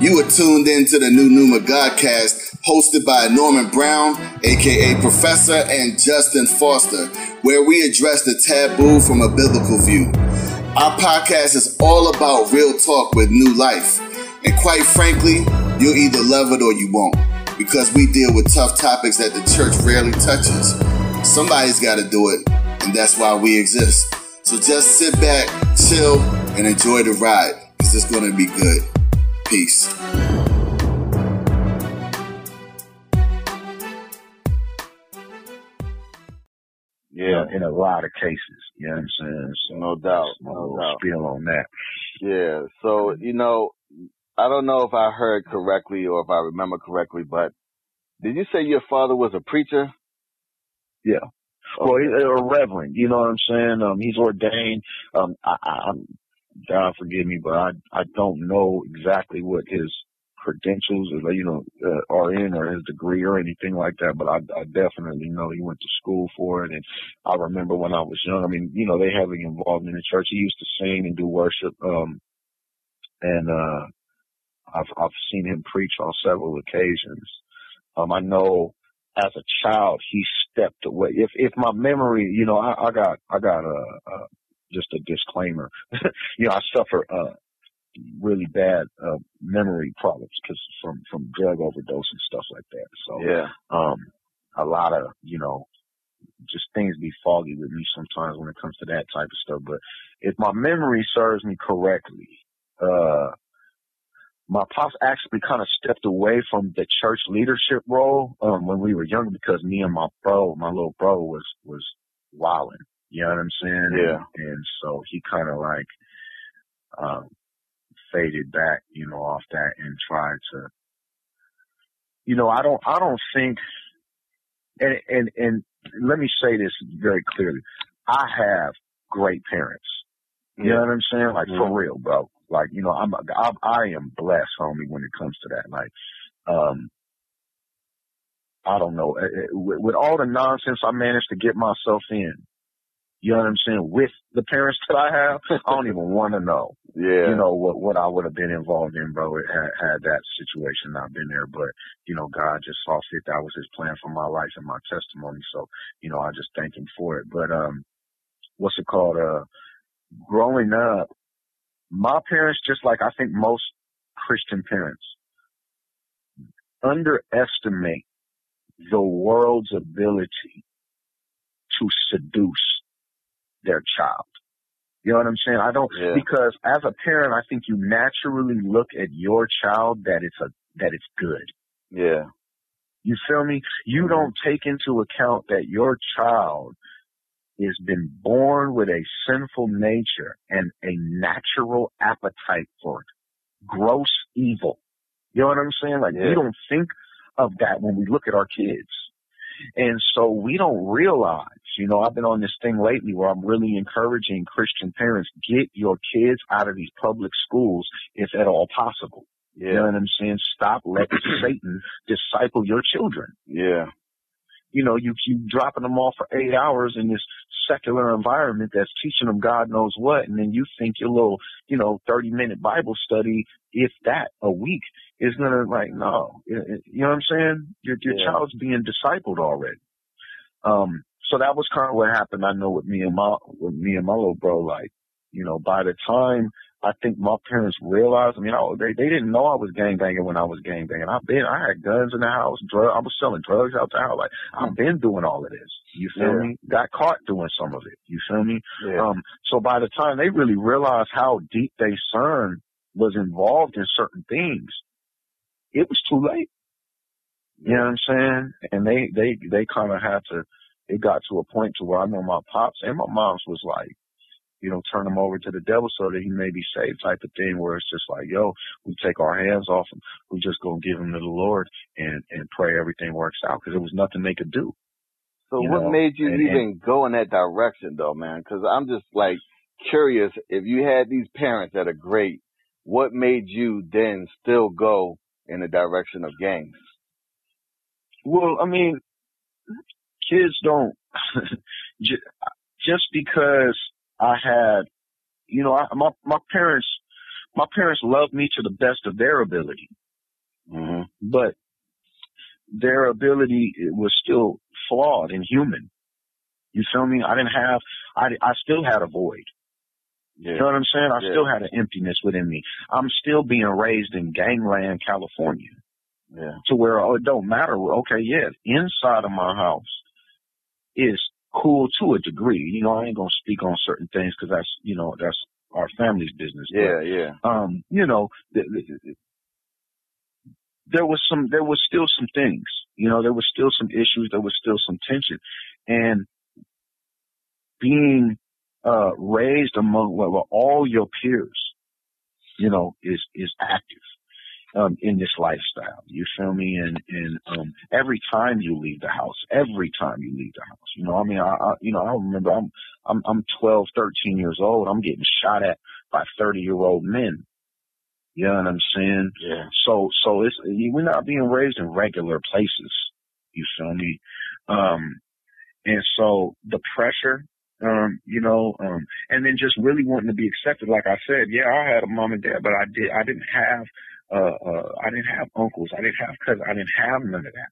You are tuned in to the New Numa Godcast, hosted by Norman Brown, aka Professor, and Justin Foster, where we address the taboo from a biblical view. Our podcast is all about real talk with new life. And quite frankly, you'll either love it or you won't, because we deal with tough topics that the church rarely touches. Somebody's got to do it, and that's why we exist. So just sit back, chill, and enjoy the ride, because it's going to be good. Peace. Yeah, in a lot of cases. You know what I'm saying? So no doubt, no doubt. Spiel on that. Yeah. So you know, I don't know if I heard correctly or if I remember correctly, but did you say your father was a preacher? Yeah. Well, he's a reverend. You know what I'm saying? Um, he's ordained. Um, I, I, I'm God forgive me, but I I don't know exactly what his credentials or you know uh, are in or his degree or anything like that. But I, I definitely know he went to school for it, and I remember when I was young. I mean, you know, they heavily involved in the church. He used to sing and do worship, um, and uh, I've I've seen him preach on several occasions. Um, I know as a child he stepped away. If if my memory, you know, I, I got I got a, a just a disclaimer. you know, I suffer uh, really bad uh, memory problems because from from drug overdose and stuff like that. So yeah, um, a lot of you know, just things be foggy with me sometimes when it comes to that type of stuff. But if my memory serves me correctly, uh, my pops actually kind of stepped away from the church leadership role um, when we were younger because me and my bro, my little bro, was was wilding. You know what I'm saying? Yeah. And, and so he kind of like um, faded back, you know, off that and tried to, you know, I don't, I don't think, and and and let me say this very clearly, I have great parents. You Yeah. know what I'm saying? Like for real, bro. Like you know, I'm I'm I am blessed, homie, when it comes to that. Like, um, I don't know, eh, eh, with, with all the nonsense I managed to get myself in. You know what I'm saying? With the parents that I have, I don't even want to know yeah, you know what what I would have been involved in, bro, had, had that situation not been there. But you know, God just saw fit that was His plan for my life and my testimony. So you know, I just thank Him for it. But um, what's it called? Uh, growing up, my parents, just like I think most Christian parents, underestimate the world's ability to seduce their child. You know what I'm saying? I don't Yeah. because as a parent, I think you naturally look at your child that it's a that it's good. yeah, You feel me? You mm-hmm. don't take into account that your child has been born with a sinful nature and a natural appetite for it, gross evil. You know what I'm saying? Like Yeah. we don't think of that when we look at our kids. And so we don't realize, you know, I've been on this thing lately where I'm really encouraging Christian parents, get your kids out of these public schools if at all possible. You know what I'm saying? Stop letting Satan disciple your children. yeah, You know, you you dropping them off for eight hours in this secular environment that's teaching them God knows what, and then you think your little, you know, 30 minute Bible study, if that, a week is gonna like no, you know what I'm saying? Your your Yeah. child's being discipled already. Um, so that was kind of what happened. I know with me and my with me and my little bro, like, you know, by the time I think my parents realized, I mean, I, they they didn't know I was gang banging when I was gang banging. I've been, I had guns in the house, drug, I was selling drugs out the house. Like, I've been doing all of this. You feel Yeah. me? Got caught doing some of it. You feel me? yeah, Um, so by the time they really realized how deep they son was involved in certain things, it was too late. You know what I'm saying? And they, they, they kind of had to, it got to a point to where I know my pops and my mom's was like, you know, turn him over to the devil so that he may be saved type of thing where it's just like, yo, we take our hands off him. We just gonna give him to the Lord and, and pray everything works out because there was nothing they could do. So what know, made you and- even go in that direction though, man? Cause I'm just like curious if you had these parents that are great, what made you then still go in the direction of gangs? Well, I mean, kids don't just because I had, you know, I, my my parents, my parents loved me to the best of their ability, hmm but their ability was still flawed and human. You feel me? I didn't have, I, I still had a void. Yeah. You know what I'm saying? I Yeah. still had an emptiness within me. I'm still being raised in gangland, California, Yeah. to where oh, it don't matter. Okay, yeah, inside of my house is cool to a degree. You know, I ain't gonna speak on certain things because that's you know that's our family's business. But, Yeah. Yeah. um, you know, th- th- th- there was some, there was still some things, you know, there was still some issues, there was still some tension, and being uh, raised among well, all your peers, you know, is is active um, in this lifestyle. You feel me? And and um, every time you leave the house, every time you leave the house, you know, I mean, I, I you know, I remember I'm I'm I'm 12, 13 years old. I'm getting shot at by 30 year old men. You know what I'm saying? Yeah. So, so it's, we're not being raised in regular places. You feel me? Um, and so the pressure, um, you know, um, and then just really wanting to be accepted. Like I said, yeah, I had a mom and dad, but I did, I didn't have, uh, uh, I didn't have uncles. I didn't have cousins. I didn't have none of that.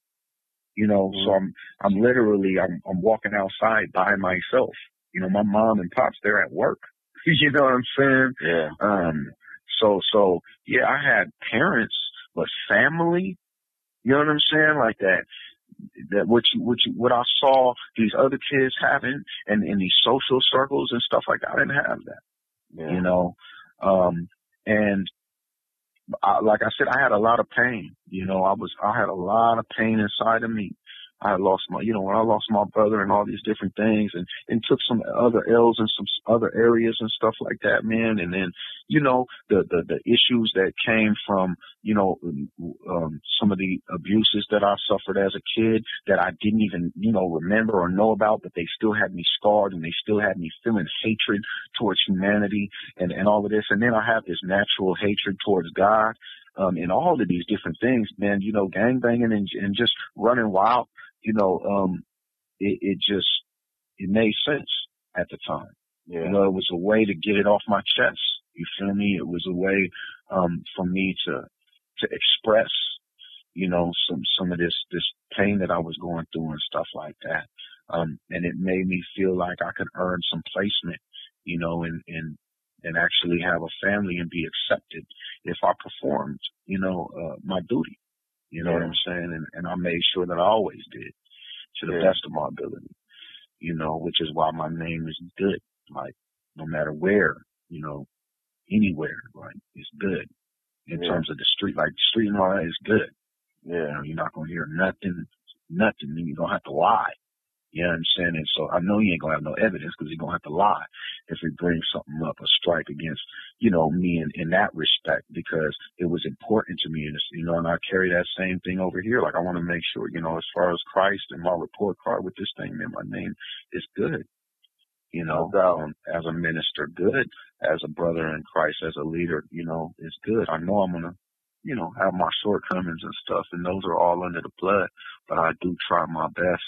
You know, so I'm, I'm literally, I'm, I'm walking outside by myself. You know, my mom and pops, they're at work. you know what I'm saying? Yeah. Um, so, so yeah, I had parents, but family, you know what I'm saying? Like that, that what you, what you, what I saw these other kids having and in these social circles and stuff like that, I didn't have that, Yeah. you know? Um, and I, like I said, I had a lot of pain, you know, I was, I had a lot of pain inside of me. I lost my, you know, when I lost my brother and all these different things and, and took some other L's in some other areas and stuff like that, man. And then, you know, the, the, the issues that came from, you know, um, some of the abuses that I suffered as a kid that I didn't even, you know, remember or know about, but they still had me scarred and they still had me feeling hatred towards humanity and, and all of this. And then I have this natural hatred towards God. Um, and all of these different things, man, you know, gang banging and, and just running wild you know, um, it, it just, it made sense at the time. Yeah. You know, it was a way to get it off my chest. You feel me? It was a way, um, for me to, to express, you know, some, some of this, this pain that I was going through and stuff like that. Um, and it made me feel like I could earn some placement, you know, and, and, and actually have a family and be accepted if I performed, you know, uh, my duty. You know what I'm saying? And, and I made sure that I always did to the Yeah. best of my ability, you know, which is why my name is good. Like, no matter where, you know, anywhere, like, it's good in Yeah. terms of the street. Like, street law is good. You Yeah. know, you're not going to hear nothing, nothing. And you don't have to lie. You know what I'm saying? And so I know you ain't gonna have no evidence because you're gonna have to lie if we bring something up, a strike against, you know, me in, in that respect because it was important to me. And you know, and I carry that same thing over here. Like I want to make sure, you know, as far as Christ and my report card with this thing, man, my name is good. You know, No um, as a minister, good. As a brother in Christ, as a leader, you know, it's good. I know I'm gonna, you know, have my shortcomings and stuff, and those are all under the blood. But I do try my best